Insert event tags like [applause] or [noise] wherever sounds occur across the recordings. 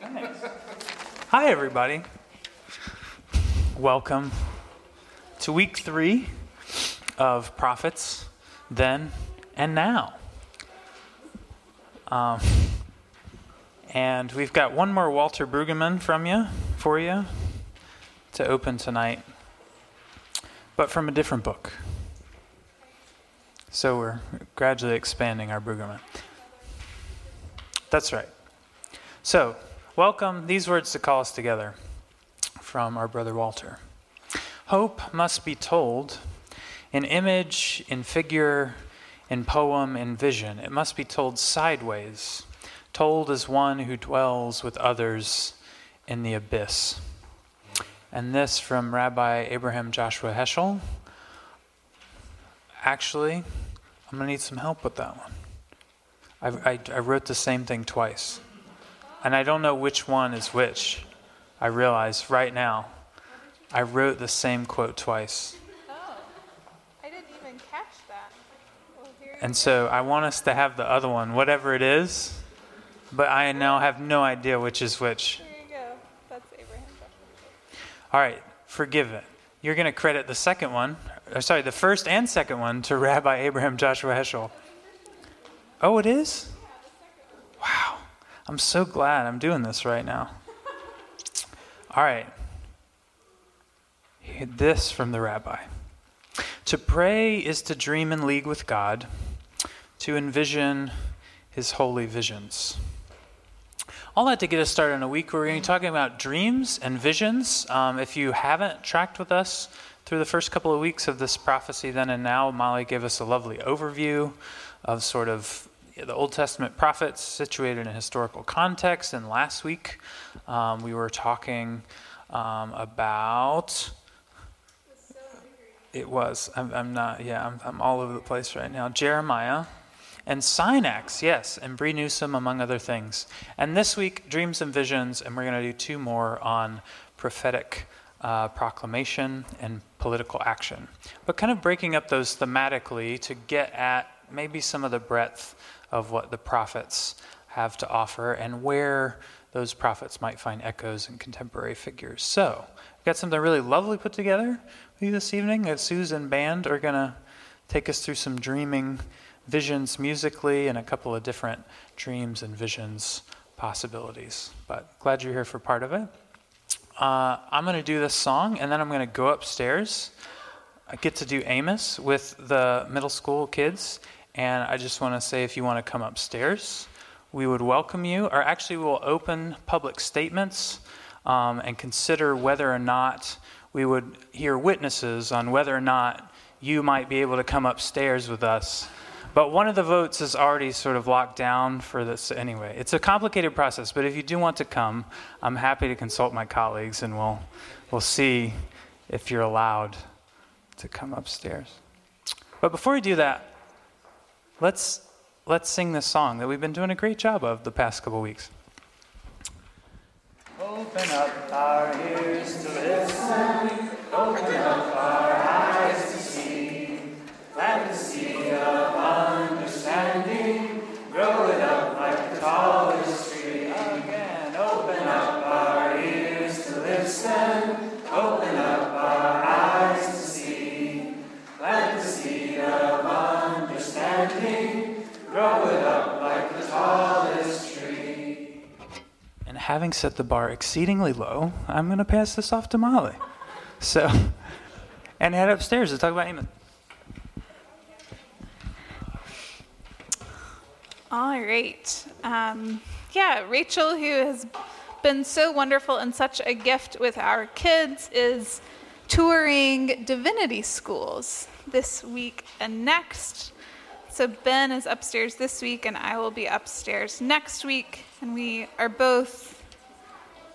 Hi, everybody. Welcome to week three of Prophets, Then and Now. Um, and we've got one more Walter Brueggemann from you, for you, to open tonight, but from a different book. So we're gradually expanding our Brueggemann. That's right. So, welcome these words to call us together from our brother Walter. Hope must be told in image, in figure, in poem, in vision. It must be told sideways, told as one who dwells with others in the abyss. And this from Rabbi Abraham Joshua Heschel. Actually, I'm going to need some help with that one. I, I, I, wrote the same thing twice. And I don't know which one is which. I realize right now. I wrote the same quote twice. Oh, I didn't even catch that. Well, and so I want us to have the other one, whatever it is, but I now have no idea which is which. There you go. That's Abraham. All right, forgive it. You're going to credit the second one, or sorry, the first and second one to [laughs] Rabbi Abraham Joshua Heschel. Oh, it is? Wow. I'm so glad I'm doing this right now. All right. This from the rabbi. To pray is to dream in league with God, to envision his holy visions. All that to get us started in a week where we're going to be talking about dreams and visions. Um, if you haven't tracked with us through the first couple of weeks of this prophecy, then and now, Molly gave us a lovely overview of sort of the Old Testament prophets situated in historical context. And last week, um, we were talking um, about. It was. I'm, I'm not. Yeah, I'm, I'm, all over the place right now. Jeremiah and Synax, yes, and Bree Newsom, among other things. And this week, dreams and visions, and we're going to do two more on prophetic uh, proclamation and political action. But kind of breaking up those thematically to get at maybe some of the breadth of what the prophets have to offer and where those prophets might find echoes in contemporary figures. So, we've got something really lovely put together for you this evening. That Susan Band are going to take us through some dreaming visions musically and a couple of different dreams and visions possibilities. But glad you're here for part of it. Uh, I'm going to do this song and then I'm going to go upstairs. I get to do Amos with the middle school kids and I just want to say if you want to come upstairs, we would welcome you. Or actually, we'll open public statements um, and consider whether or not we would hear witnesses on whether or not you might be able to come upstairs with us. But one of the votes is already sort of locked down for this anyway. It's a complicated process, but if you do want to come, I'm happy to consult my colleagues and we'll, we'll see if you're allowed to come upstairs. But before we do that, let's let's sing this song that we've been doing a great job of the past couple weeks. Open up our ears to listen, open up our eyes to see, plant having set the bar exceedingly low, I'm going to pass this off to Molly. So, and head upstairs to talk about Amos. All right. Um, yeah, Rachel, who has been so wonderful and such a gift with our kids, is touring divinity schools this week and next. So Ben is upstairs this week, and I will be upstairs next week, and we are both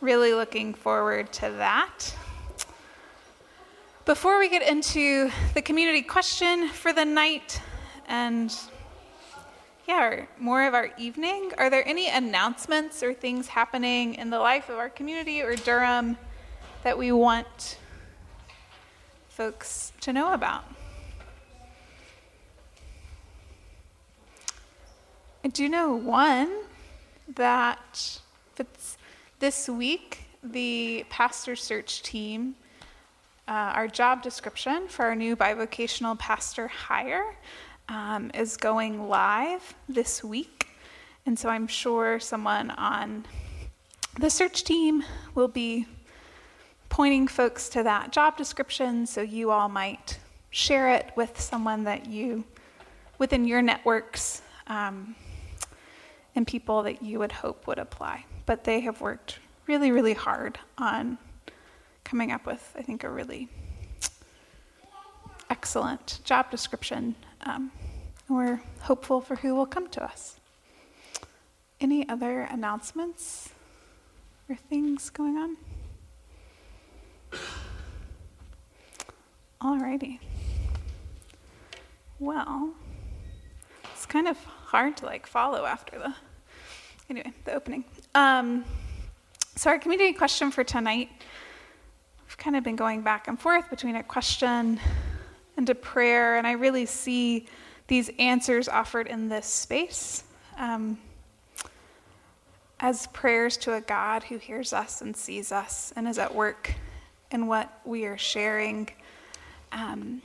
really looking forward to that. Before we get into the community question for the night and yeah, more of our evening, are there any announcements or things happening in the life of our community or Durham that we want folks to know about? I do know one that this week, the pastor search team, uh, our job description for our new bivocational pastor hire um, is going live this week. And so I'm sure someone on the search team will be pointing folks to that job description so you all might share it with someone that you, within your networks, um, and people that you would hope would apply. But they have worked really, really hard on coming up with, I think, a really excellent job description. Um, we're hopeful for who will come to us. Any other announcements or things going on? Alrighty. Well, it's kind of hard to like follow after the anyway the opening. Um, so our community question for tonight, we've kind of been going back and forth between a question and a prayer, and I really see these answers offered in this space um, as prayers to a God who hears us and sees us and is at work in what we are sharing. Um,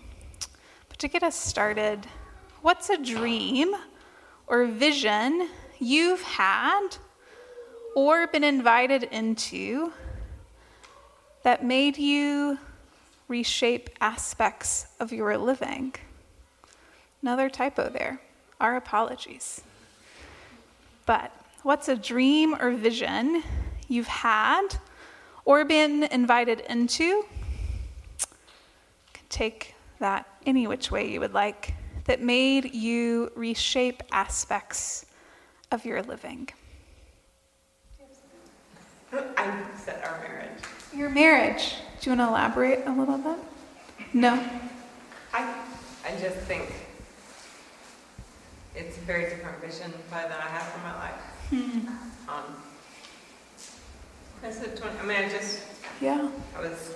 but to get us started, what's a dream or vision you've had or been invited into that made you reshape aspects of your living? Another typo there. Our apologies. But what's a dream or vision you've had or been invited into? Can take that any which way you would like that made you reshape aspects of your living. I said our marriage. Your marriage. Do you want to elaborate a little bit? No. I, I just think it's a very different vision probably than I have for my life. Hmm. Um, I said 20, I mean, I just, Yeah. I was,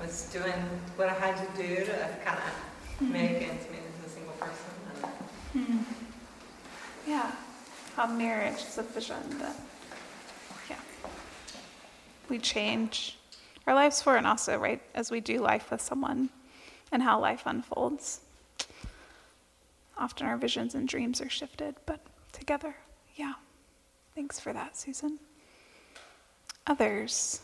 was doing what I had to do to kind of make ends meet as a single person. And Hmm. Yeah. How marriage is a vision that, we change our lives for, and also, right, as we do life with someone and how life unfolds. Often our visions and dreams are shifted, but together, yeah. Thanks for that, Susan. Others.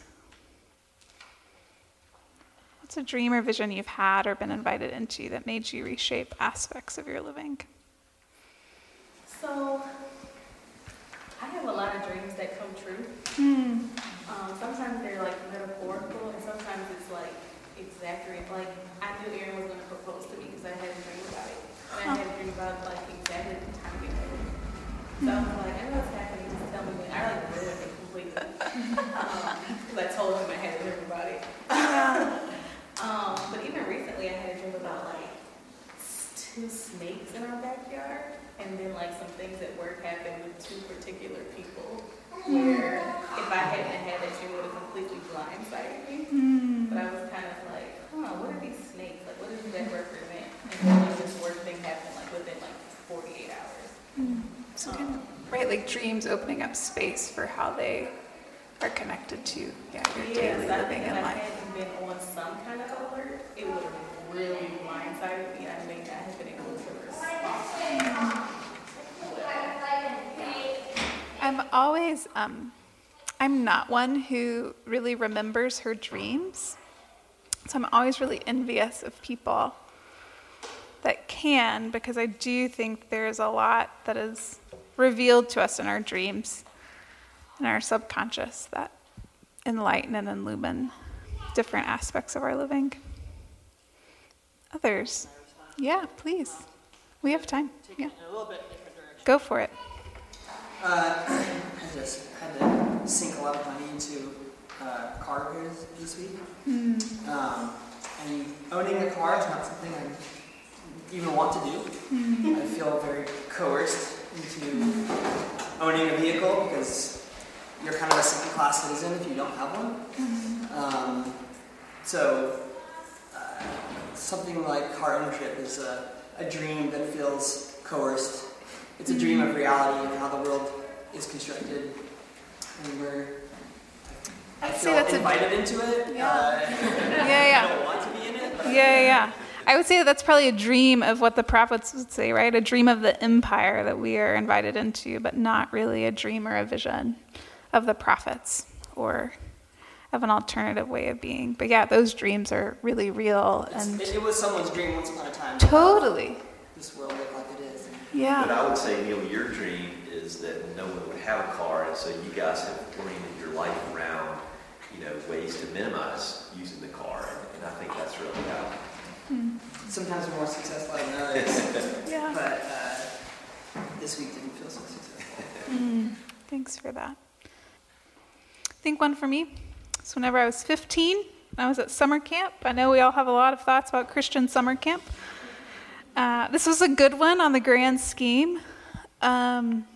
What's a dream or vision you've had or been invited into that made you reshape aspects of your living? So, I have a lot of dreams that come true. Hmm. Um, sometimes they're like metaphorical, and sometimes it's like exaggerated. Like I knew Aaron was going to propose to me because I had a dream about it, and I had a dream about like exactly the time was. So I'm like, I know what's happening. Just tell me when. I like ruined it completely because I told him I had a dream about it. Um, but even recently, I had a dream about like two snakes in our backyard, and then like some things at work happened with two particular people. Where if I hadn't had that dream, it would have blindsided me. Hmm. But I was kind of like, huh, what are these snakes? Like, what does that represent? And then like this work thing happened like within like 48 hours. So kind of, right, like dreams opening up space for how they are connected to yeah, your daily I living think and if I life. hadn't been on some kind of alert, it would have really blindsided me, I may not have been able to respond. I'm always, um, I'm not one who really remembers her dreams. So I'm always really envious of people that can, because I do think there's a lot that is revealed to us in our dreams, in our subconscious, that enlighten and illumine different aspects of our living. Others? Yeah, please. We have time. Yeah. Go for it. Uh, [coughs] I just had to sink a lot of money into uh, car repairs this week. Um, and owning a car is not something I even want to do. I feel very coerced into owning a vehicle because you're kind of a second class citizen if you don't have one. Um, so, uh, something like car ownership is a, a dream that feels coerced. It's a dream of reality of how the world is constructed. And we're I I'd feel say that's a invited into it. Yeah. Uh, [laughs] yeah, yeah. I don't want to be in it. But Yeah, yeah, yeah. I would say that that's probably a dream of what the prophets would say, right? A dream of the empire that we are invited into, but not really a dream or a vision of the prophets or of an alternative way of being. But yeah, those dreams are really real It's- and it, it was someone's dream once upon a time. totally. This world look like it is. Yeah. But Yeah. I would say, Neil, your dream is that no one would have a car, and so you guys have oriented your life around, you know, ways to minimize using the car, and, and I think that's really how. Sometimes we're more successful than others, [laughs] Yeah. but uh, this week didn't feel so successful. Mm, thanks for that. I think one for me So whenever I was 15, I was at summer camp. I know we all have a lot of thoughts about Christian summer camp. Uh, this was a good one on the grand scheme. Um,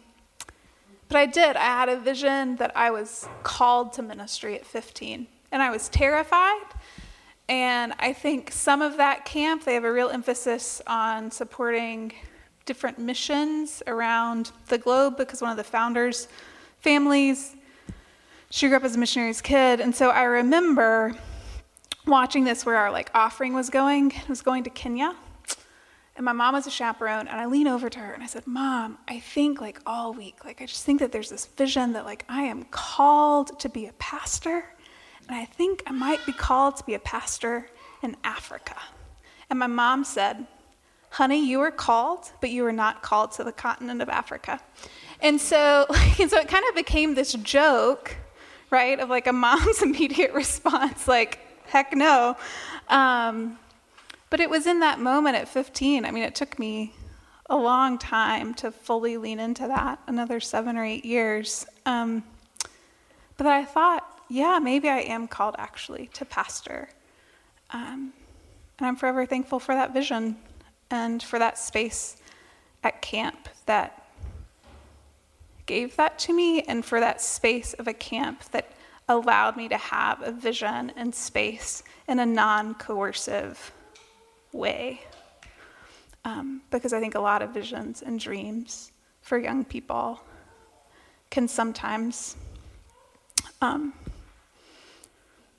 but I did. I had a vision that I was called to ministry at 15, and I was terrified. And I think some of that camp, they have a real emphasis on supporting different missions around the globe because one of the founders' families, she grew up as a missionary's kid. And so I remember watching this where our like offering was going. It was going to Kenya. And my mom was a chaperone, and I lean over to her and I said, Mom, I think like all week, like I just think that there's this vision that like I am called to be a pastor, and I think I might be called to be a pastor in Africa. And my mom said, Honey, you were called, but you were not called to the continent of Africa. And so, [laughs] and so it kind of became this joke, right, of like a mom's [laughs] immediate response, like, heck no. Um, but it was in that moment at 15. I mean, it took me a long time to fully lean into that, another seven or eight years. Um, but I thought, yeah, maybe I am called actually to pastor. Um, and I'm forever thankful for that vision and for that space at camp that gave that to me, and for that space of a camp that allowed me to have a vision and space in a non coercive way. Um, because I think a lot of visions and dreams for young people can sometimes, um,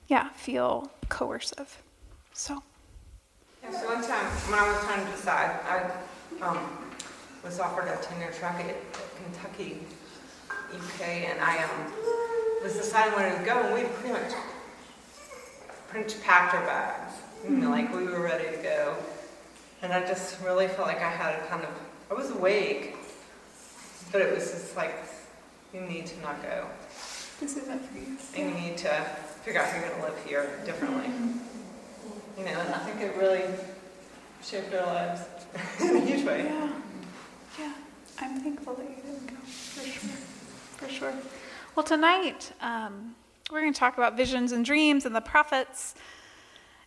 yeah, feel coercive. So, Yeah, so one time, when I was trying to decide, I um, was offered a tenure track at Kentucky, UK, and I um, was deciding where to go, and we pretty much, pretty much packed our bags. Like we were ready to go. And I just really felt like I had a kind of, I was awake, but it was just like, you need to not go. this is that for you. And you need to figure out how you're going to live here differently. You know, and I think it really shaped our lives [laughs] in a huge way. Yeah, yeah. I'm thankful that you didn't go, for sure, for sure. Well, tonight um, we're going to talk about visions and dreams and the prophets.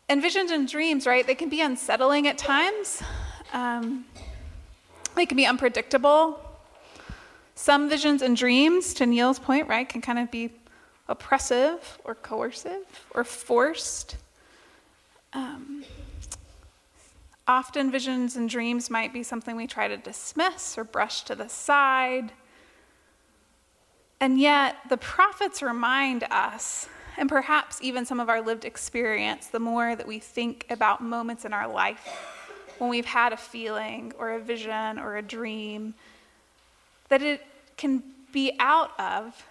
And visions and dreams, right? They can be unsettling at times. Um, they can be unpredictable. Some visions and dreams, to Neil's point, right, can kind of be oppressive or coercive or forced. Um, often, visions and dreams might be something we try to dismiss or brush to the side. And yet, the prophets remind us, and perhaps even some of our lived experience, the more that we think about moments in our life when we've had a feeling or a vision or a dream, that it can be out of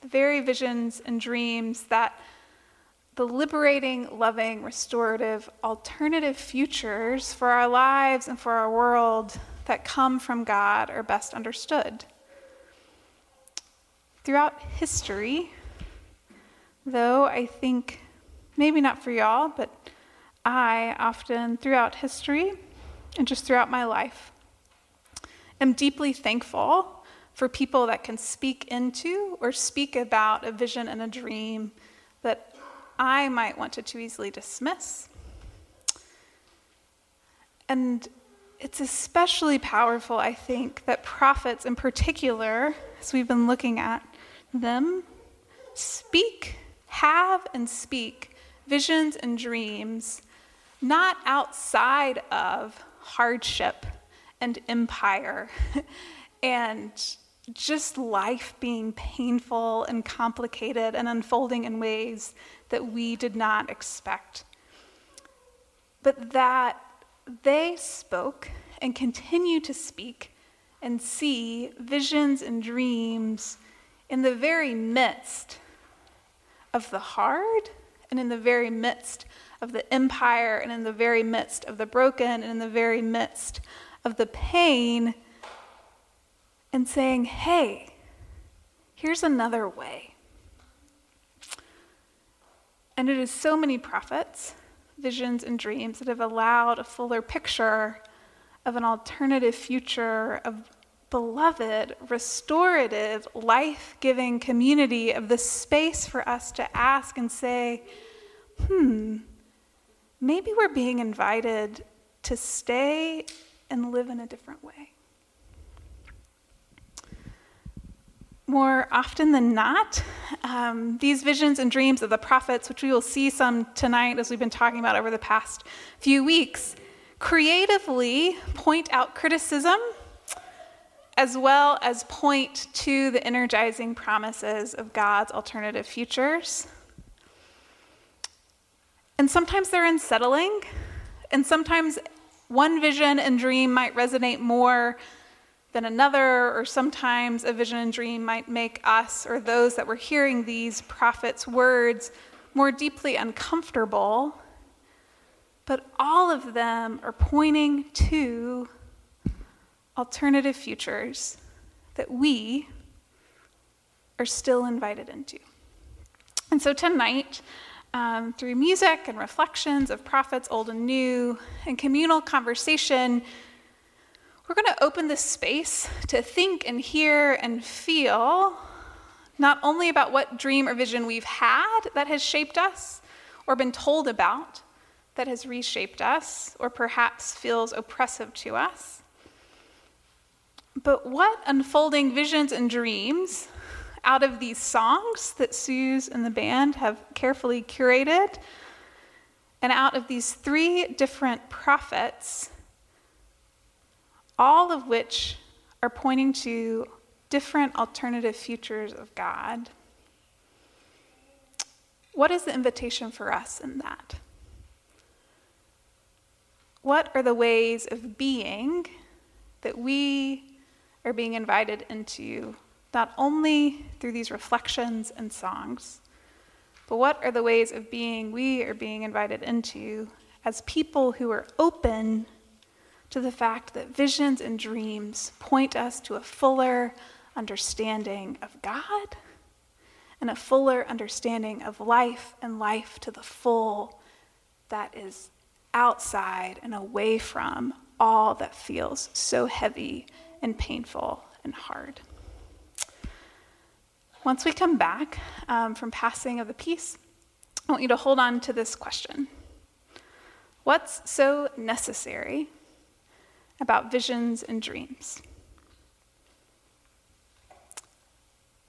the very visions and dreams that the liberating, loving, restorative, alternative futures for our lives and for our world that come from God are best understood. Throughout history, though I think maybe not for y'all, but I often throughout history and just throughout my life am deeply thankful for people that can speak into or speak about a vision and a dream that I might want to too easily dismiss. And it's especially powerful, I think, that prophets in particular, as we've been looking at them, speak, have, and speak visions and dreams not outside of hardship and empire [laughs] and just life being painful and complicated and unfolding in ways that we did not expect. But that they spoke and continue to speak and see visions and dreams in the very midst of the hard and in the very midst of the empire and in the very midst of the broken and in the very midst of the pain and saying, hey, here's another way. And it is so many prophets, visions, and dreams that have allowed a fuller picture of an alternative future of beloved, restorative, life giving community of the space for us to ask and say, hmm, maybe we're being invited to stay and live in a different way. More often than not, um, these visions and dreams of the prophets, which we will see some tonight as we've been talking about over the past few weeks, creatively point out criticism as well as point to the energizing promises of God's alternative futures. And sometimes they're unsettling, and sometimes one vision and dream might resonate more than another, or sometimes a vision and dream might make us or those that were hearing these prophets' words more deeply uncomfortable. But all of them are pointing to alternative futures that we are still invited into. And so tonight, um, through music and reflections of prophets old and new and communal conversation, we're going to open this space to think and hear and feel not only about what dream or vision we've had that has shaped us or been told about that has reshaped us or perhaps feels oppressive to us, but what unfolding visions and dreams out of these songs that Suze and the band have carefully curated, and out of these three different prophets, all of which are pointing to different alternative futures of God. What is the invitation for us in that? What are the ways of being that we are being invited into, not only through these reflections and songs, but what are the ways of being we are being invited into as people who are open to the fact that visions and dreams point us to a fuller understanding of God and a fuller understanding of life and life to the full that is outside and away from all that feels so heavy and painful and hard. Once we come back um, from passing of the peace, I want you to hold on to this question What's so necessary about visions and dreams?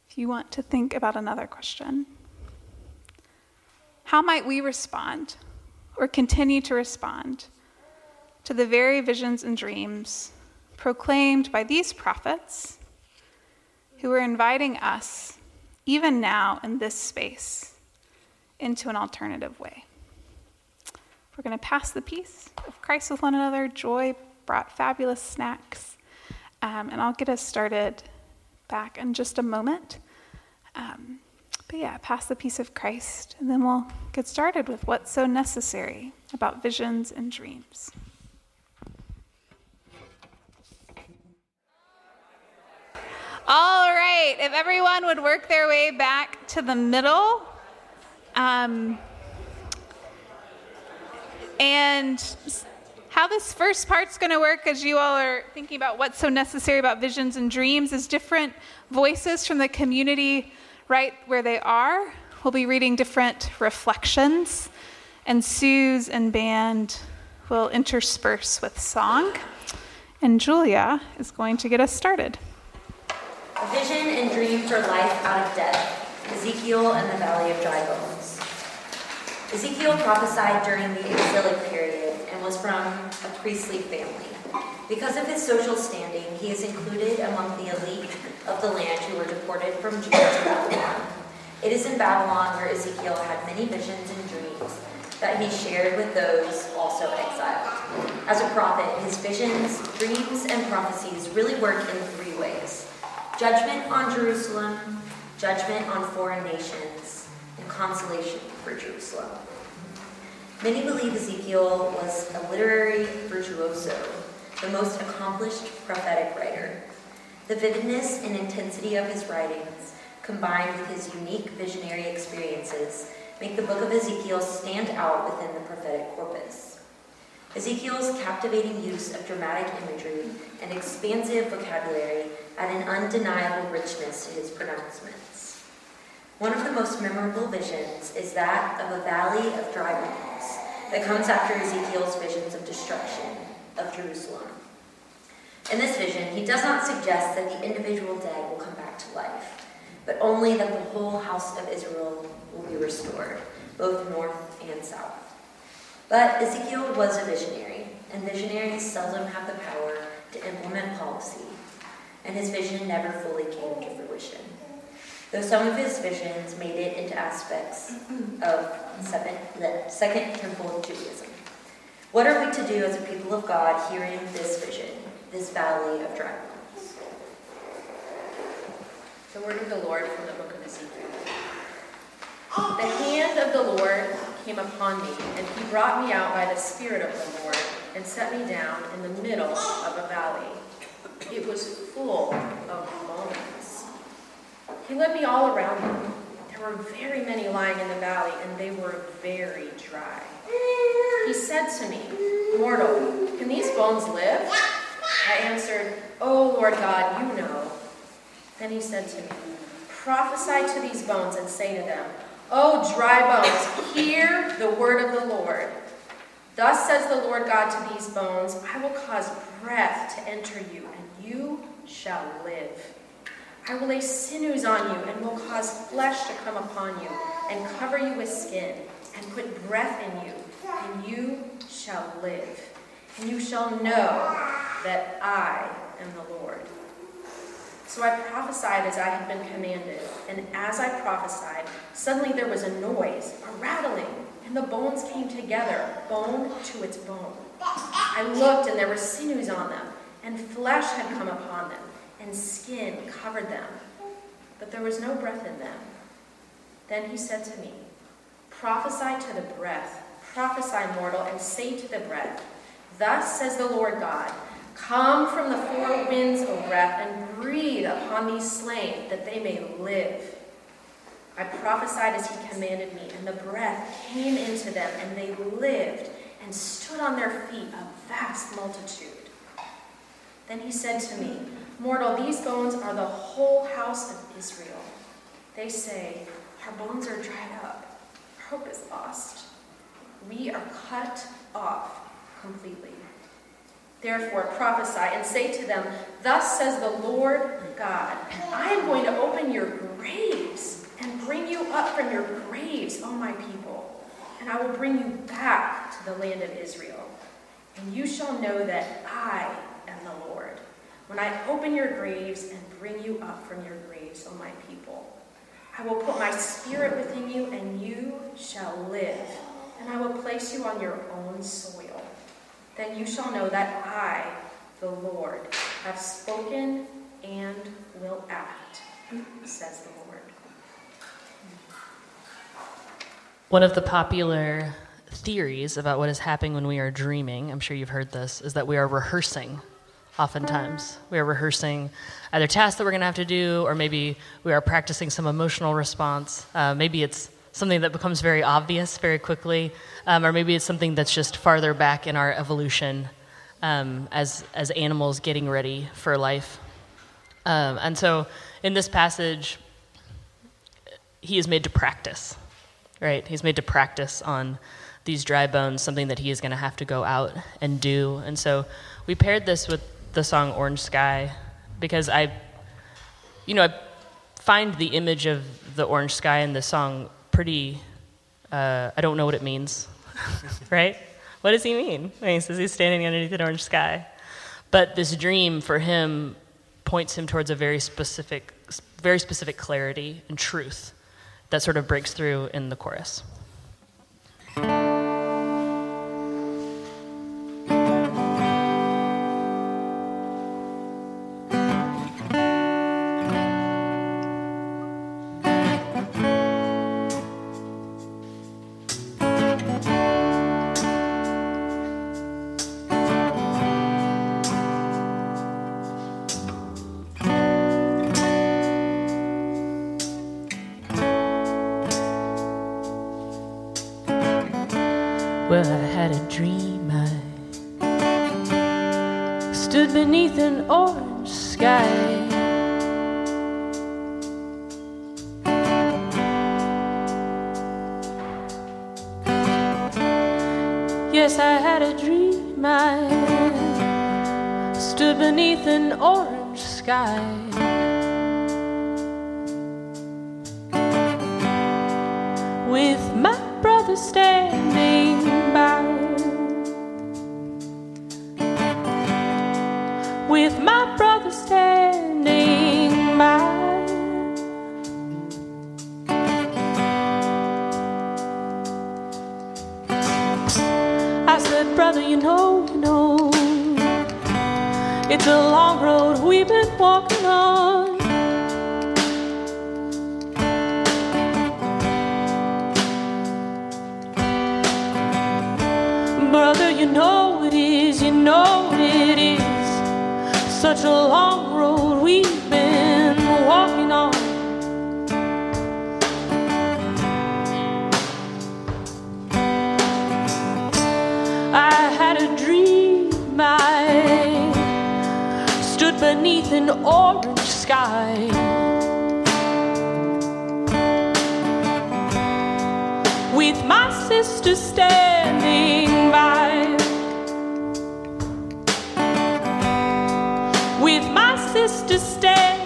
If you want to think about another question, how might we respond or continue to respond to the very visions and dreams proclaimed by these prophets who are inviting us, even now in this space, into an alternative way. We're going to pass the peace of Christ with one another. Joy brought fabulous snacks. Um, and I'll get us started back in just a moment. Um, but yeah, pass the peace of Christ, and then we'll get started with what's so necessary about visions and dreams. All right, if everyone would work their way back to the middle. Um, and how this first part's going to work as you all are thinking about what's so necessary about visions and dreams is different voices from the community right where they are. We'll be reading different reflections, and Suze and band will intersperse with song. And Julia is going to get us started. A vision and dream for life out of death. Ezekiel and the Valley of Dry Bones. Ezekiel prophesied during the exilic period and was from a priestly family. Because of his social standing, he is included among the elite of the land who were deported from Judah to Babylon. It is in Babylon where Ezekiel had many visions and dreams that he shared with those also exiled. As a prophet, his visions, dreams, and prophecies really work in three ways judgment on Jerusalem, judgment on foreign nations, and consolation for Jerusalem. Many believe Ezekiel was a literary virtuoso, the most accomplished prophetic writer. The vividness and intensity of his writings, combined with his unique visionary experiences, make the book of Ezekiel stand out within the prophetic corpus. Ezekiel's captivating use of dramatic imagery and expansive vocabulary add an undeniable richness to his pronouncements. One of the most memorable visions is that of a valley of dry bones that comes after Ezekiel's visions of destruction of Jerusalem. In this vision, he does not suggest that the individual dead will come back to life, but only that the whole house of Israel will be restored, both north and south. But Ezekiel was a visionary, and visionaries seldom have the power to implement policy, and his vision never fully came to fruition. Though some of his visions made it into aspects of the Second Temple Judaism. What are we to do as a people of God hearing this vision, this valley of dry bones? The word of the Lord from the book of Ezekiel. The hand of the Lord came upon me, and he brought me out by the Spirit of the Lord and set me down in the middle of a valley. It was full of bones. He led me all around me. There were very many lying in the valley, and they were very dry. He said to me, Mortal, can these bones live? I answered, Oh Lord God, you know. Then he said to me, Prophesy to these bones and say to them, O dry bones, hear the word of the Lord. Thus says the Lord God to these bones I will cause breath to enter you, and you shall live. I will lay sinews on you, and will cause flesh to come upon you, and cover you with skin, and put breath in you, and you shall live. And you shall know that I am the Lord. So I prophesied as I had been commanded, and as I prophesied, suddenly there was a noise, a rattling, and the bones came together, bone to its bone. I looked, and there were sinews on them, and flesh had come upon them, and skin covered them, but there was no breath in them. Then he said to me, Prophesy to the breath, prophesy, mortal, and say to the breath, Thus says the Lord God, Come from the four winds, O breath, and breathe upon these slain, that they may live. I prophesied as he commanded me, and the breath came into them, and they lived and stood on their feet, a vast multitude. Then he said to me, Mortal, these bones are the whole house of Israel. They say, Our bones are dried up, our hope is lost. We are cut off completely. Therefore prophesy and say to them, Thus says the Lord God, I am going to open your graves and bring you up from your graves, O my people, and I will bring you back to the land of Israel. And you shall know that I am the Lord, when I open your graves and bring you up from your graves, O my people. I will put my spirit within you, and you shall live, and I will place you on your own soil. Then you shall know that I, the Lord, have spoken and will act, says the Lord. One of the popular theories about what is happening when we are dreaming, I'm sure you've heard this, is that we are rehearsing oftentimes. We are rehearsing either tasks that we're going to have to do, or maybe we are practicing some emotional response. Uh, maybe it's something that becomes very obvious very quickly, um, or maybe it's something that's just farther back in our evolution um, as, as animals getting ready for life. Um, and so in this passage, he is made to practice, right? He's made to practice on these dry bones, something that he is going to have to go out and do. And so we paired this with the song Orange Sky because I, you know, I find the image of the orange sky in the song pretty, uh, I don't know what it means, [laughs] right? What does he mean? I mean, he says he's standing underneath an orange sky. But this dream for him points him towards a very specific, very specific clarity and truth that sort of breaks through in the chorus. beneath an orange sky. With my sister standing by. With my sister standing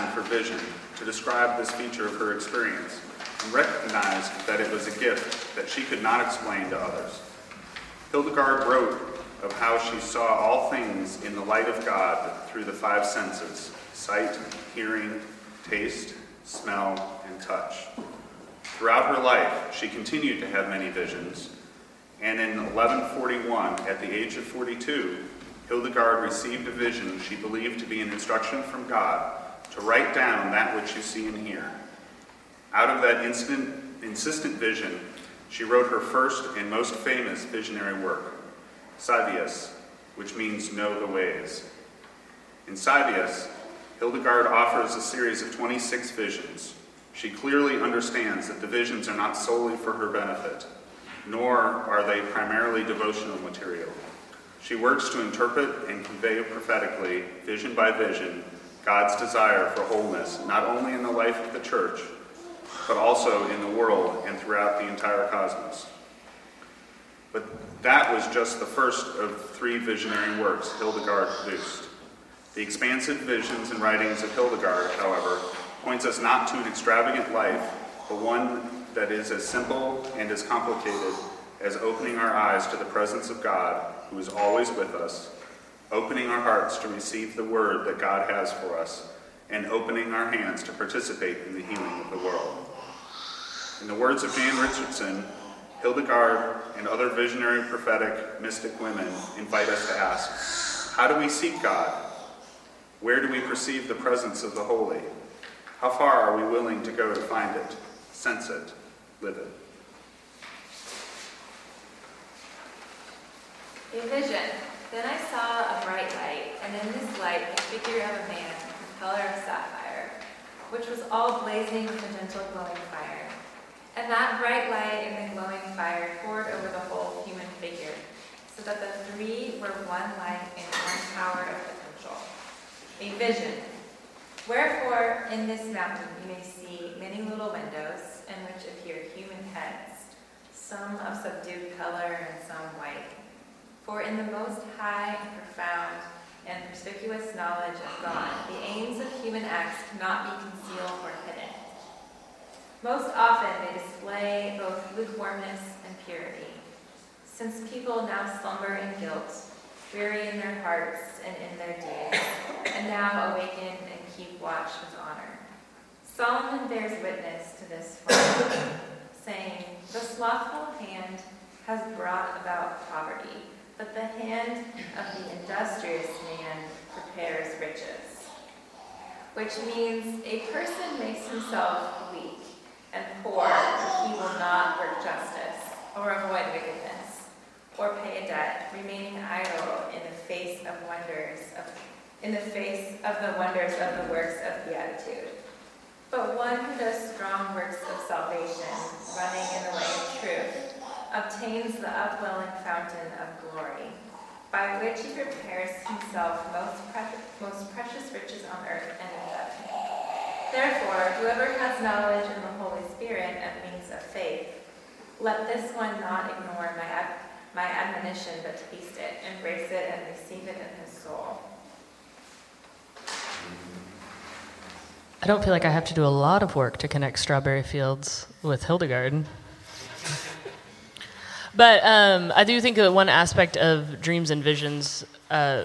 Latin for vision, to describe this feature of her experience, and recognized that it was a gift that she could not explain to others. Hildegard wrote of how she saw all things in the light of God through the five senses sight, hearing, taste, smell, and touch. Throughout her life, she continued to have many visions, and in 1141, at the age of 42, Hildegard received a vision she believed to be an instruction from God to write down that which you see and hear. Out of that instant, insistent vision, she wrote her first and most famous visionary work, Scivias, which means know the ways. In Scivias, Hildegard offers a series of 26 visions. She clearly understands that the visions are not solely for her benefit, nor are they primarily devotional material. She works to interpret and convey prophetically, vision by vision, God's desire for wholeness, not only in the life of the church, but also in the world and throughout the entire cosmos. But that was just the first of three visionary works Hildegard produced. The expansive visions and writings of Hildegard, however, points us not to an extravagant life, but one that is as simple and as complicated as opening our eyes to the presence of God, who is always with us, opening our hearts to receive the word that God has for us, and opening our hands to participate in the healing of the world. In the words of Jan Richardson, Hildegard and other visionary prophetic mystic women invite us to ask, how do we seek God? Where do we perceive the presence of the holy? How far are we willing to go to find it, sense it, live it? A vision. Then I saw a bright light, and in this light the figure of a man, the color of sapphire, which was all blazing with a gentle glowing fire. And that bright light and the glowing fire poured over the whole human figure, so that the three were one light and one power of potential. A vision. Wherefore, in this mountain you may see many little windows in which appear human heads, some of subdued color and some white. For in the most high and profound and perspicuous knowledge of God, the aims of human acts cannot be concealed or hidden. Most often they display both lukewarmness and purity. Since people now slumber in guilt, weary in their hearts and in their deeds, and now awaken and keep watch with honor. Solomon bears witness to this saying, The slothful hand has brought about poverty, but the hand of the industrious man prepares riches. Which means a person makes himself weak and poor if he will not work justice, or avoid wickedness, or pay a debt, remaining idle in the face of wonders of in the face of the wonders of the works of beatitude. But one who does strong works of salvation, running in the way of truth, obtains the upwelling fountain of glory, by which he prepares himself most, pre- most precious riches on earth and in heaven. Therefore, whoever has knowledge in the Holy Spirit and means of faith, let this one not ignore my, my admonition, but taste it, embrace it, and receive it in his soul. I don't feel like I have to do a lot of work to connect Strawberry Fields with Hildegard. But um, I do think that one aspect of dreams and visions uh,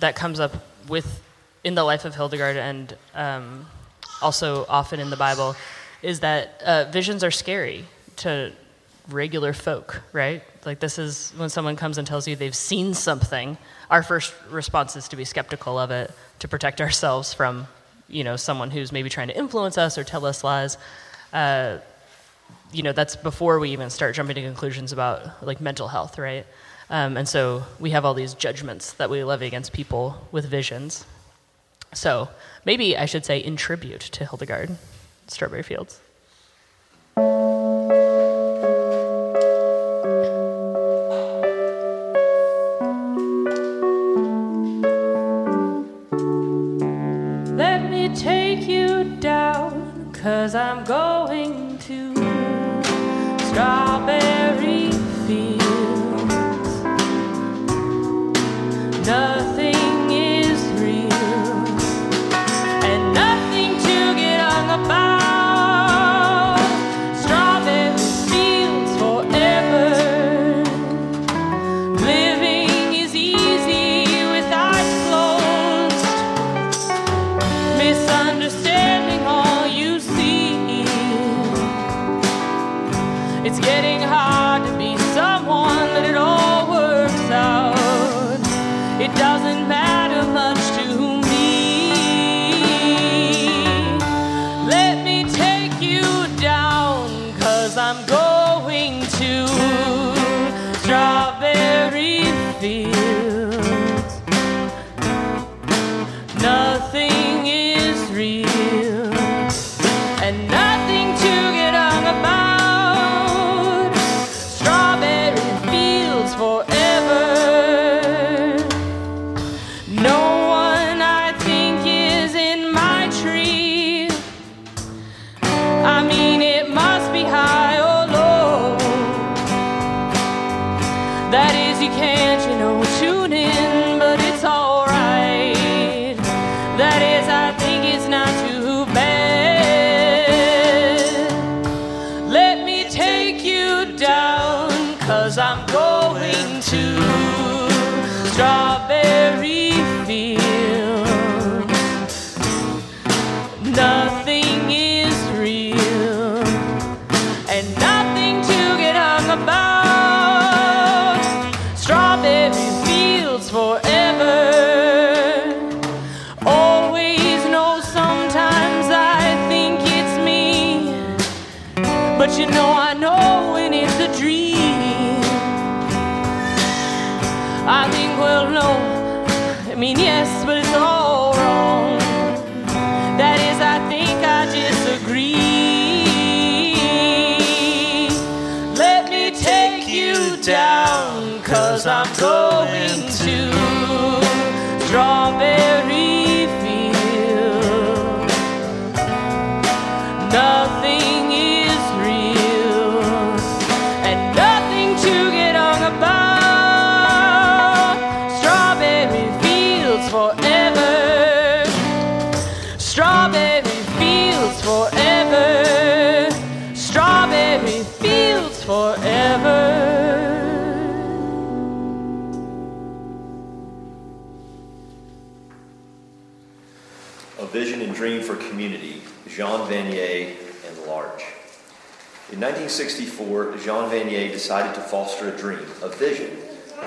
that comes up with in the life of Hildegard and um, also often in the Bible is that uh, visions are scary to regular folk, right? Like, this is when someone comes and tells you they've seen something, our first response is to be skeptical of it, to protect ourselves from, you know, someone who's maybe trying to influence us or tell us lies. Uh, you know, that's before we even start jumping to conclusions about like mental health, right? Um, and so we have all these judgments that we levy against people with visions. So maybe I should say in tribute to Hildegard, Strawberry Fields. Let me take you down, cause I'm going 1964, Jean Vanier decided to foster a dream, a vision,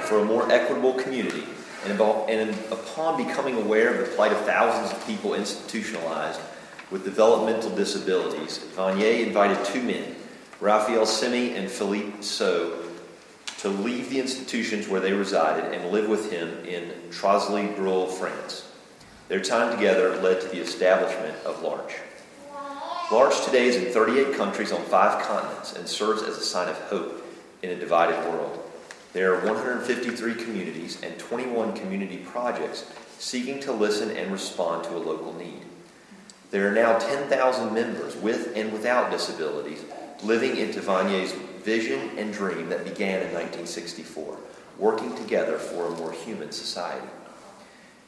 for a more equitable community. And, about, and upon becoming aware of the plight of thousands of people institutionalized with developmental disabilities, Vanier invited two men, Raphael Simi and Philippe Seux, to leave the institutions where they resided and live with him in Trosly-Breuil, France. Their time together led to the establishment of L'Arche. L'Arche today is in 38 countries on five continents and serves as a sign of hope in a divided world. There are 153 communities and 21 community projects seeking to listen and respond to a local need. There are now 10,000 members with and without disabilities living into Vanier's vision and dream that began in 1964, working together for a more human society.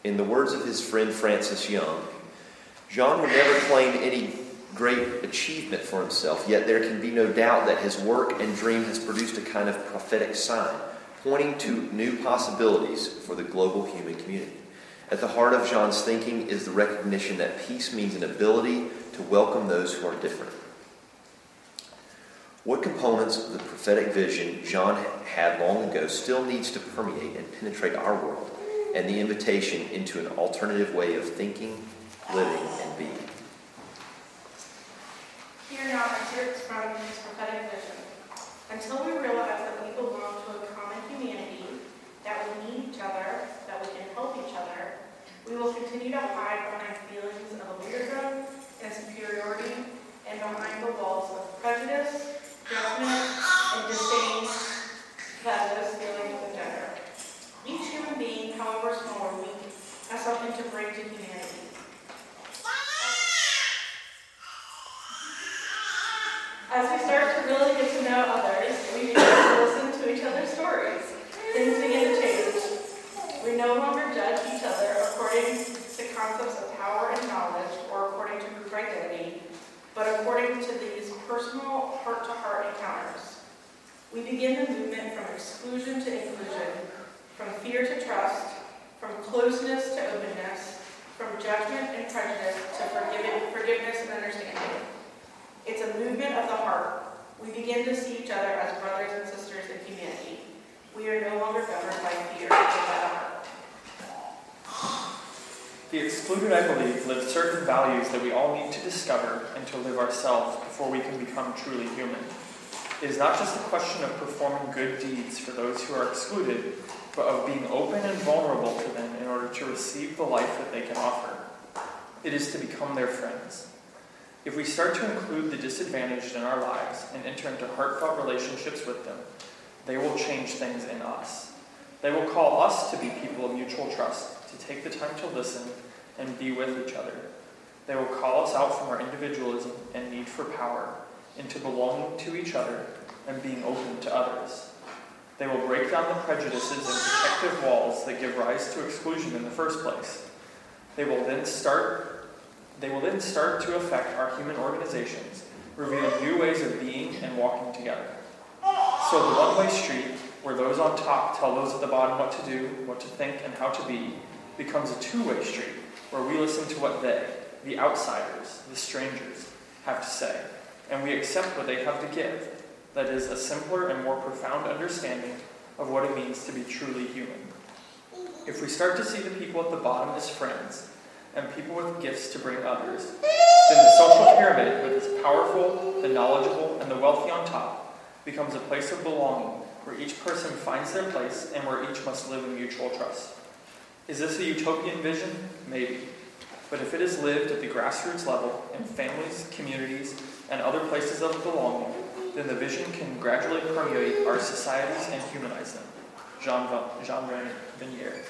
In the words of his friend Frances Young, Jean would never claim any great achievement for himself, yet there can be no doubt that his work and dream has produced a kind of prophetic sign, pointing to new possibilities for the global human community. At the heart of John's thinking is the recognition that peace means an ability to welcome those who are different. What components of the prophetic vision John had long ago still needs to permeate and penetrate our world and the invitation into an alternative way of thinking, living, and being? Here now excerpts from his prophetic vision. Until we realize that we belong to a common humanity, that we need each other, that we can help each other, we will continue to hide behind feelings of leadership and superiority and behind the walls of prejudice, judgment, and disdain that those feelings engender. Each human being, however small or weak, has something to bring to humanity. As we start to really get to know others, we begin to listen to each other's stories. Things begin to change. We no longer judge each other according to concepts of power and knowledge or according to group identity, but according to these personal heart-to-heart encounters. We begin the movement from exclusion to inclusion, from fear to trust, from closeness to openness, from judgment and prejudice to forgiveness and understanding. It's a movement of the heart. We begin to see each other as brothers and sisters in humanity. We are no longer governed by fear, but by the heart. The excluded, I believe, live certain values that we all need to discover and to live ourselves before we can become truly human. It is not just a question of performing good deeds for those who are excluded, but of being open and vulnerable to them in order to receive the life that they can offer. It is to become their friends. If we start to include the disadvantaged in our lives and enter into heartfelt relationships with them, they will change things in us. They will call us to be people of mutual trust, to take the time to listen and be with each other. They will call us out from our individualism and need for power into belonging to each other and being open to others. They will break down the prejudices and protective walls that give rise to exclusion in the first place. They will then start they will then start to affect our human organizations, revealing new ways of being and walking together. So the one-way street, where those on top tell those at the bottom what to do, what to think, and how to be, becomes a two-way street, where we listen to what they, the outsiders, the strangers, have to say, and we accept what they have to give. That is, a simpler and more profound understanding of what it means to be truly human. If we start to see the people at the bottom as friends, and people with gifts to bring others, then the social pyramid, with its powerful, the knowledgeable, and the wealthy on top, becomes a place of belonging where each person finds their place and where each must live in mutual trust. Is this a utopian vision? Maybe. But if it is lived at the grassroots level in families, communities, and other places of belonging, then the vision can gradually permeate our societies and humanize them. Jean, Jean Vanier.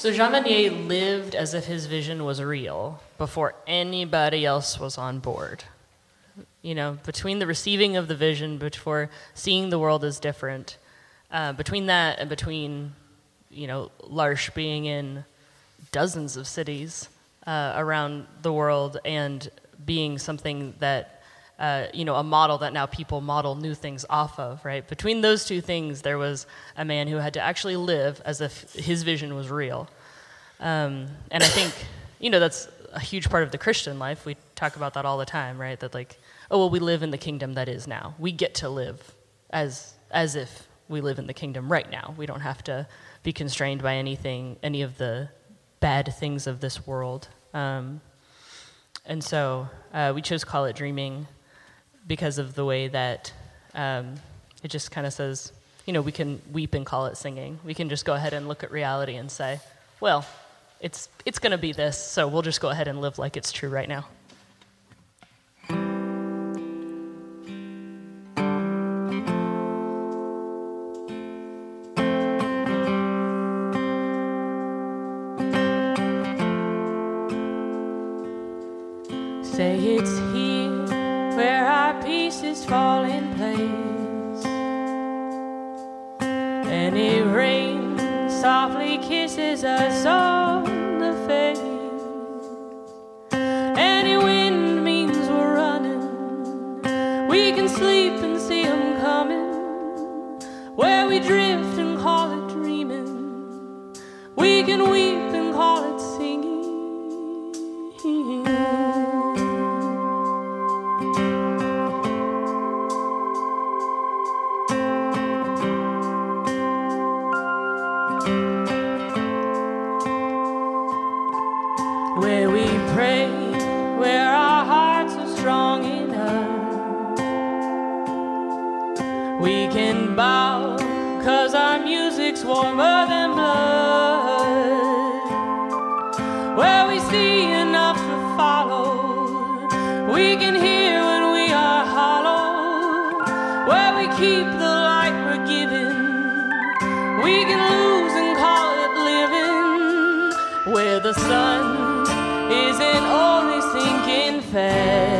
So Jean Vanier lived as if his vision was real before anybody else was on board. You know, between the receiving of the vision, before seeing the world as different, uh, between that and between, you know, L'Arche being in dozens of cities uh, around the world and being something that uh, you know, a model that now people model new things off of, right? Between those two things, there was a man who had to actually live as if his vision was real. Um, and I think, you know, that's a huge part of the Christian life. We talk about that all the time, right? That like, oh well, we live in the kingdom that is now. We get to live as as if we live in the kingdom right now. We don't have to be constrained by anything, any of the bad things of this world. Um, and so uh, we chose Call It Dreaming because of the way that um, it just kind of says, you know, we can weep and call it singing. We can just go ahead and look at reality and say, well, it's, it's going to be this, so we'll just go ahead and live like it's true right now. Where we see enough to follow, we can hear when we are hollow. Where we keep the light we're given, we can lose and call it living. Where the sun isn't only sinking fast.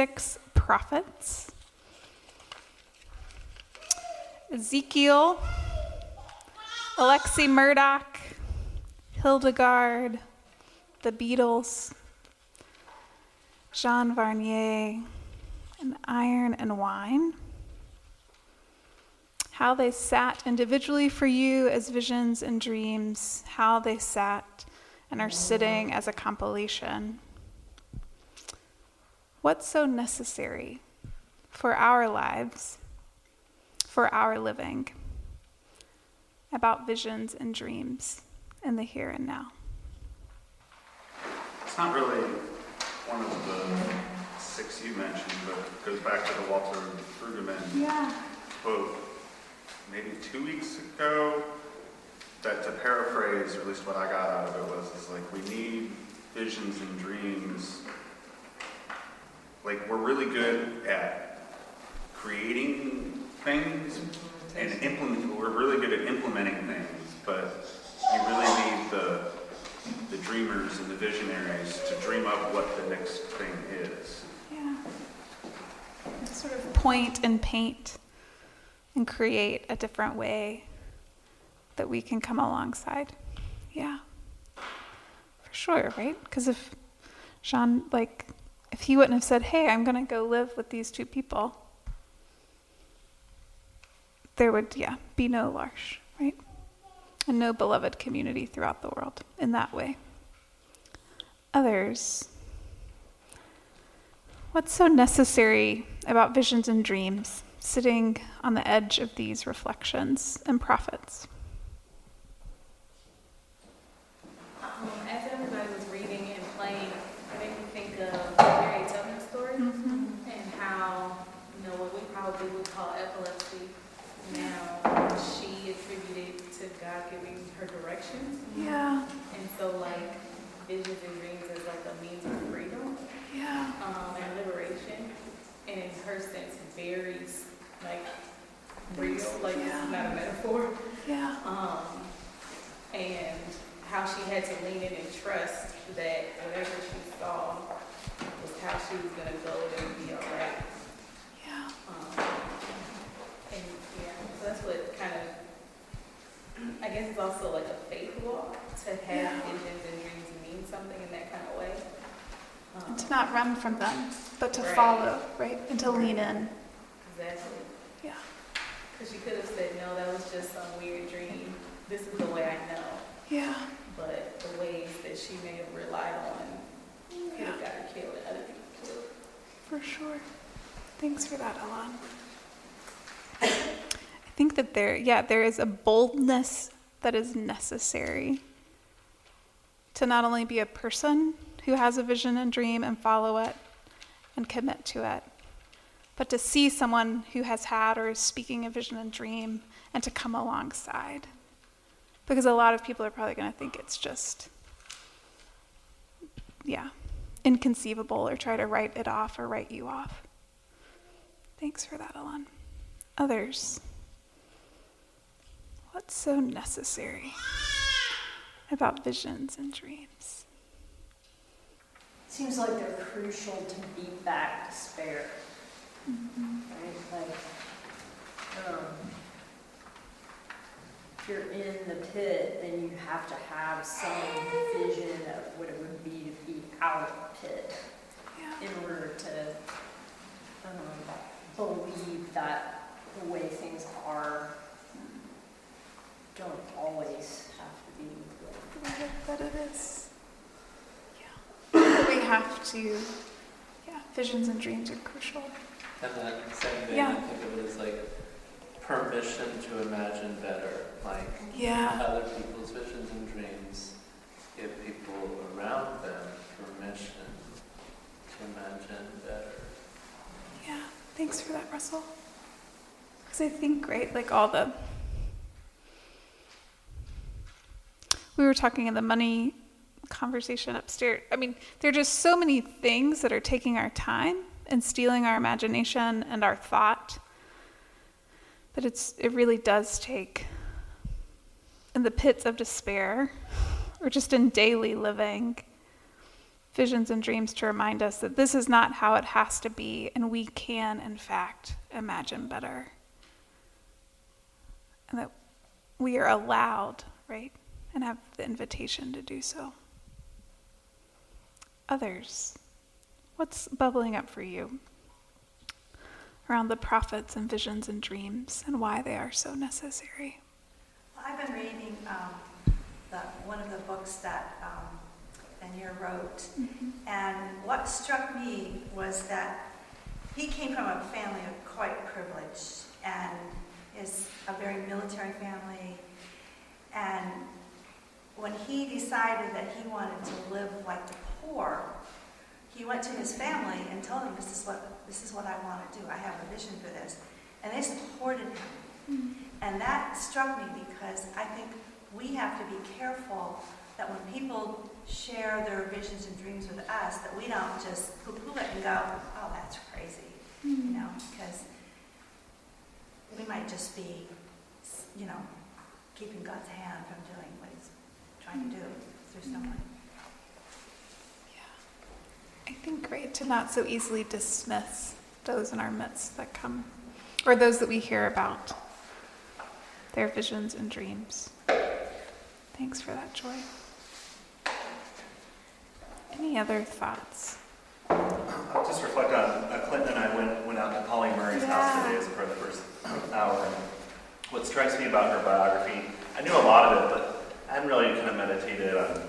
Six prophets, Ezekiel, Alexi Murdoch, Hildegard, the Beatles, Jean Vanier, and Iron and Wine. How they sat individually for you as visions and dreams, how they sat and are sitting as a compilation. What's so necessary for our lives, for our living, about visions and dreams in the here and now? It's not really one of the six you mentioned, but it goes back to the Walter Brueggemann Yeah. quote maybe two weeks ago. That to paraphrase, or at least what I got out of it was, is like we need visions and dreams. Like we're really good at creating things and implement. We're really good at implementing things, but you really need the the dreamers and the visionaries to dream up what the next thing is. Yeah. Sort of point and paint and create a different way that we can come alongside. Yeah. For sure, right? Because if Sean, like, if he wouldn't have said, hey, I'm going to go live with these two people, there would, yeah, be no L'arche, right? And no beloved community throughout the world in that way. Others, what's so necessary about visions and dreams sitting on the edge of these reflections and prophets? Like a means of freedom Yeah. um, and liberation. And in her sense, very like real, like Yeah. it's not a metaphor. Yeah. Um, and how she had to lean in and trust that whatever she saw was how she was gonna go and be all right. Yeah. Um, and yeah, so that's what kind of, I guess it's also like a faith walk to have Yeah. visions and dreams mean something in that kind of way. Um, And to not run from them, but to Right. follow, right? And to lean in. Exactly. Yeah. Because she could have said, no, that was just some weird dream. This is the way I know. Yeah. But the ways that she may have relied on could Yeah. have got her killed and other people killed. For sure. Thanks for that, Alon. I think that there, yeah, there is a boldness that is necessary to not only be a person who has a vision and dream and follow it and commit to it, but to see someone who has had or is speaking a vision and dream and to come alongside. Because a lot of people are probably going to think it's just, yeah, inconceivable or try to write it off or write you off. Thanks for that, Alon. Others. What's so necessary about visions and dreams? Seems like they're crucial to beat back despair. Right? Like, um, if you're in the pit, then you have to have some vision of what it would be to be out of the pit in order to um, believe that the way things are don't always have to be the way That it is. Yeah. We have to, yeah, visions and dreams are crucial. And that same vein, Yeah. I think of it as like permission to imagine better. Like Yeah. other people's visions and dreams give people around them permission to imagine better. Yeah, thanks for that, Russell. Because I think, right, like all the. We were talking in the money conversation upstairs. I mean, there are just so many things that are taking our time and stealing our imagination and our thought that it's it really does take in the pits of despair or just in daily living visions and dreams to remind us that this is not how it has to be, and we can, in fact, imagine better. And that we are allowed, right, and have the invitation to do so. Others, what's bubbling up for you around the prophets and visions and dreams and why they are so necessary? Well, I've been reading um, the, one of the books that um, wrote, and what struck me was that he came from a family of quite privilege, and is a very military family. And when he decided that he wanted to live like the poor, he went to his family and told them, "This is what this is what I want to do. I have a vision for this," and they supported him. Hmm. And that struck me because I think we have to be careful that when people share their visions and dreams with us, that we don't just poo-poo it and go, "Oh, that's crazy," you hmm. know, because we might just be, you know, keeping God's hand from doing trying to do through someone. I think, great to not so easily dismiss those in our midst that come, or those that we hear about, their visions and dreams. Thanks for that, Joy. Any other thoughts? I'll just reflect on, uh, Clinton and I went, went out to Pauli Murray's house today as a part of the first hour. And what strikes me about her biography, I knew a lot of it, but I hadn't really kind of meditated on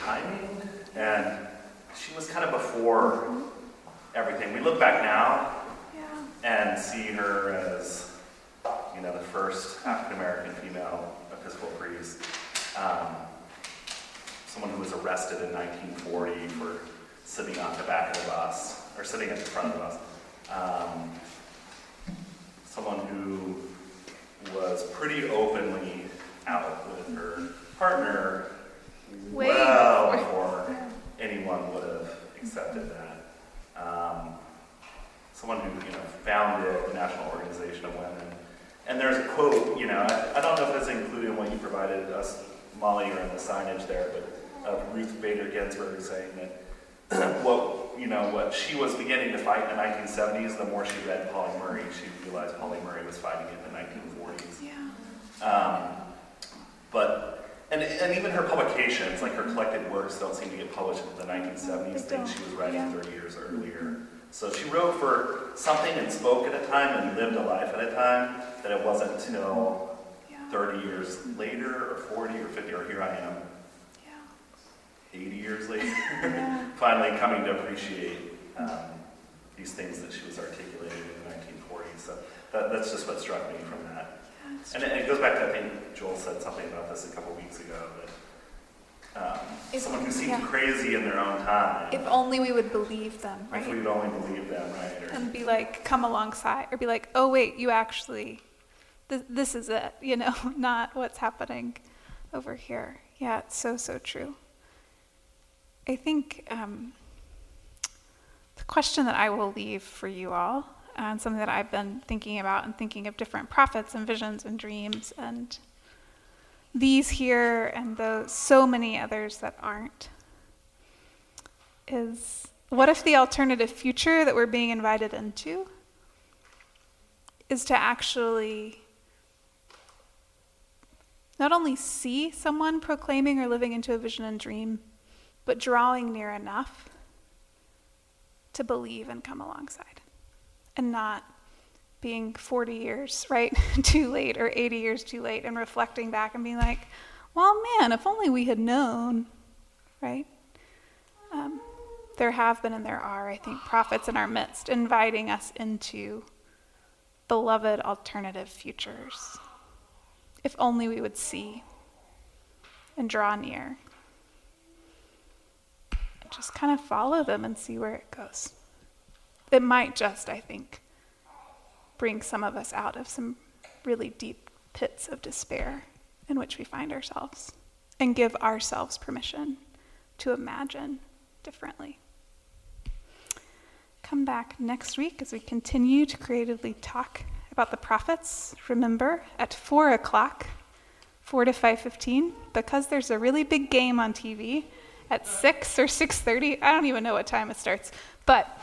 timing. And she was kind of before everything. We look back now and see her as, you know, the first African American female Episcopal priest. Um, someone who was arrested in 1940 for sitting on the back of the bus, or sitting at the front of the bus. Um, someone who was pretty openly out with her partner Way well before. before anyone would have accepted that. Um, someone who you know founded the National Organization of Women. And there's a quote, you know, I, I don't know if it's included in what you provided us, Molly, or in the signage there, but of Ruth Bader Ginsburg saying that [clears throat] what you know what she was beginning to fight in the 1970s, the more she read Pauli Murray, she realized Pauli Murray was fighting it in the 1940s. Yeah. Um, but and, and even her publications, like her collected works, don't seem to get published in the 1970s. Things she was writing yeah. 30 years earlier. So she wrote for something and spoke at a time and lived a life at a time that it wasn't until 30 years later or 40 or 50 or here I am 80 years later [laughs] finally coming to appreciate um, these things that she was articulating in the 1940s. So that, that's just what struck me from that. And it, it goes back to, I think Joel said something about this a couple weeks ago, but um, If- someone who seems yeah. crazy in their own time, If only we would believe them, right? if we'd only believe them, right? Or, and be like, come alongside, or be like, oh wait, you actually, th- this is it, [laughs] you know, not what's happening over here. Yeah, it's so so true. I think um, the question that I will leave for you all, and something that I've been thinking about and thinking of different prophets and visions and dreams and these here and those so many others that aren't is what if the alternative future that we're being invited into is to actually not only see someone proclaiming or living into a vision and dream, but drawing near enough to believe and come alongside and not being 40 years, right, [laughs] too late or 80 years too late and reflecting back and being like, well, man, if only we had known, right? Um, there have been and there are, I think, prophets in our midst inviting us into beloved alternative futures. If only we would see and draw near. And just kind of follow them and see where it goes. It might just, I think, bring some of us out of some really deep pits of despair in which we find ourselves and give ourselves permission to imagine differently. Come back next week as we continue to creatively talk about the prophets. Remember, at 4 o'clock, 4 to 5.15, because there's a really big game on TV at 6 or 6.30. I don't even know what time it starts. But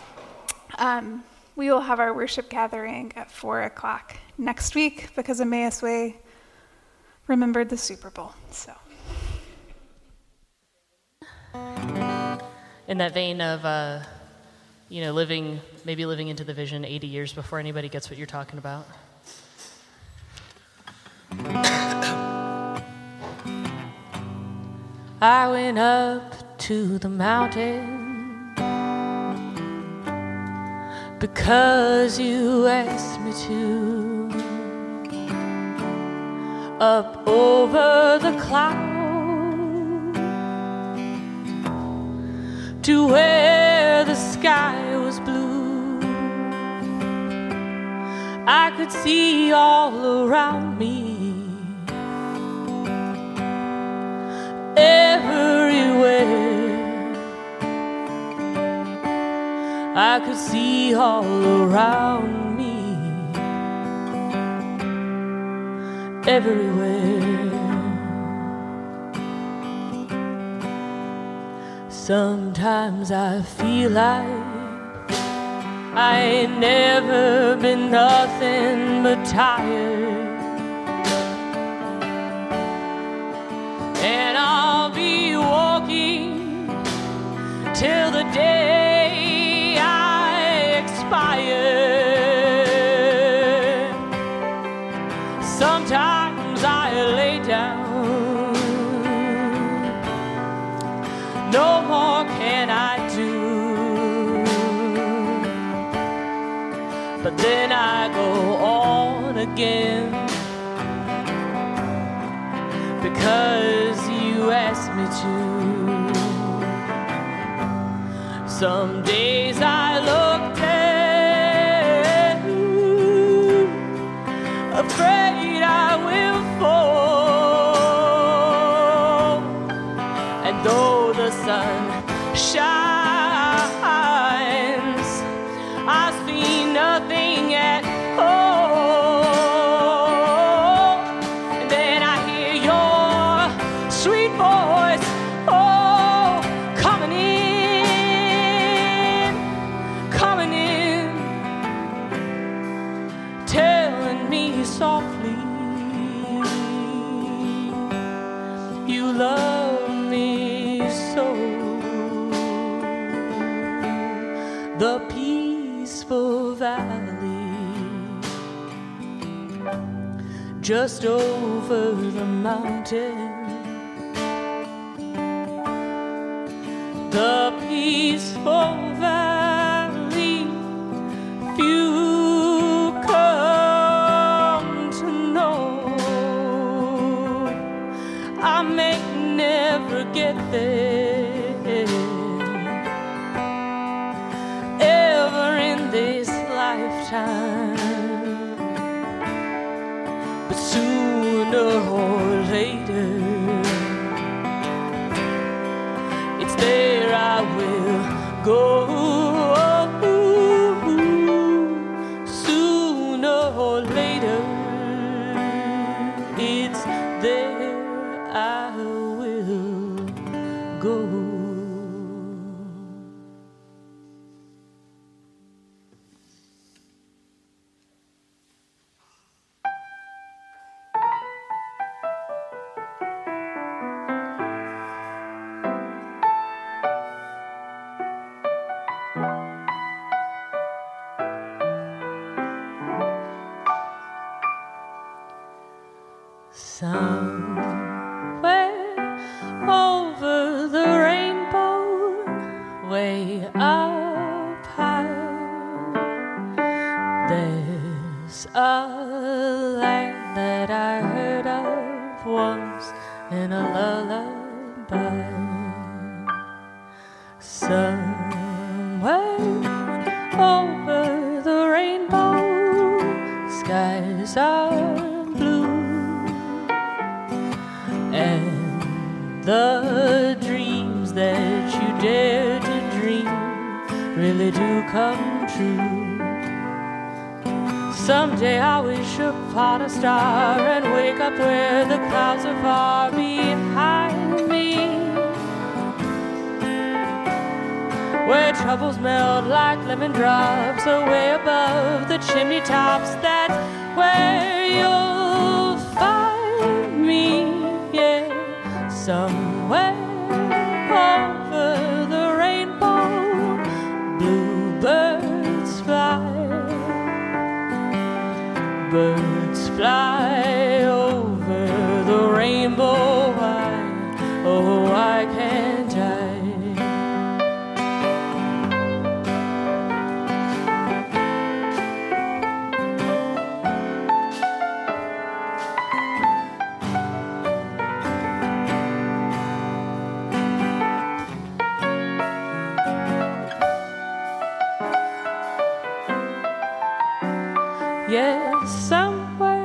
um, we will have our worship gathering at 4 o'clock next week because Emmaus Way remembered the Super Bowl. So. In that vein of, uh, you know, living, maybe living into the vision 80 years before anybody gets what you're talking about. I went up to the mountain because you asked me to. Up over the clouds to where the sky was blue. I could see all around me. Everywhere I could see all around me. Everywhere. Sometimes I feel like I ain't never been nothing but tired. And I'll be walking till the day But then I go on again because you asked me to. Some days I just over Somewhere Yes, somewhere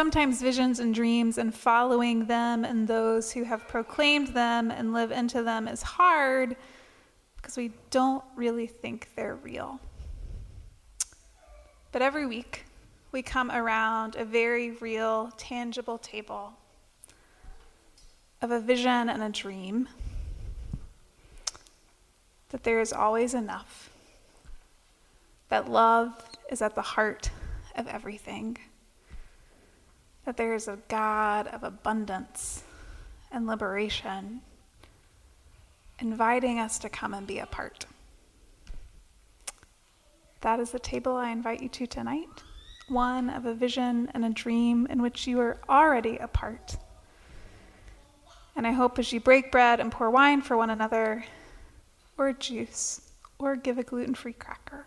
sometimes visions and dreams and following them and those who have proclaimed them and live into them is hard because we don't really think they're real. But every week, we come around a very real, tangible table of a vision and a dream that there is always enough, that love is at the heart of everything that there is a God of abundance and liberation, inviting us to come and be a part. That is the table I invite you to tonight one of a vision and a dream in which you are already a part. And I hope as you break bread and pour wine for one another, or juice, or give a gluten free cracker,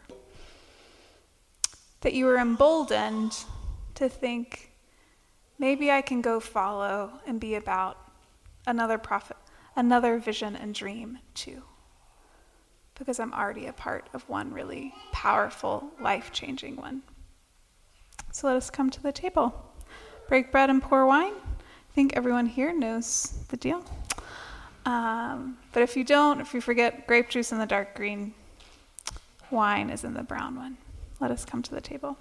that you are emboldened to think maybe I can go follow and be about another prophet, another vision and dream too. Because I'm already a part of one really powerful, life changing one. So let us come to the table. Break bread and pour wine. I think everyone here knows the deal. Um, but if you don't, if you forget, grape juice in the dark green, wine is in the brown one. Let us come to the table.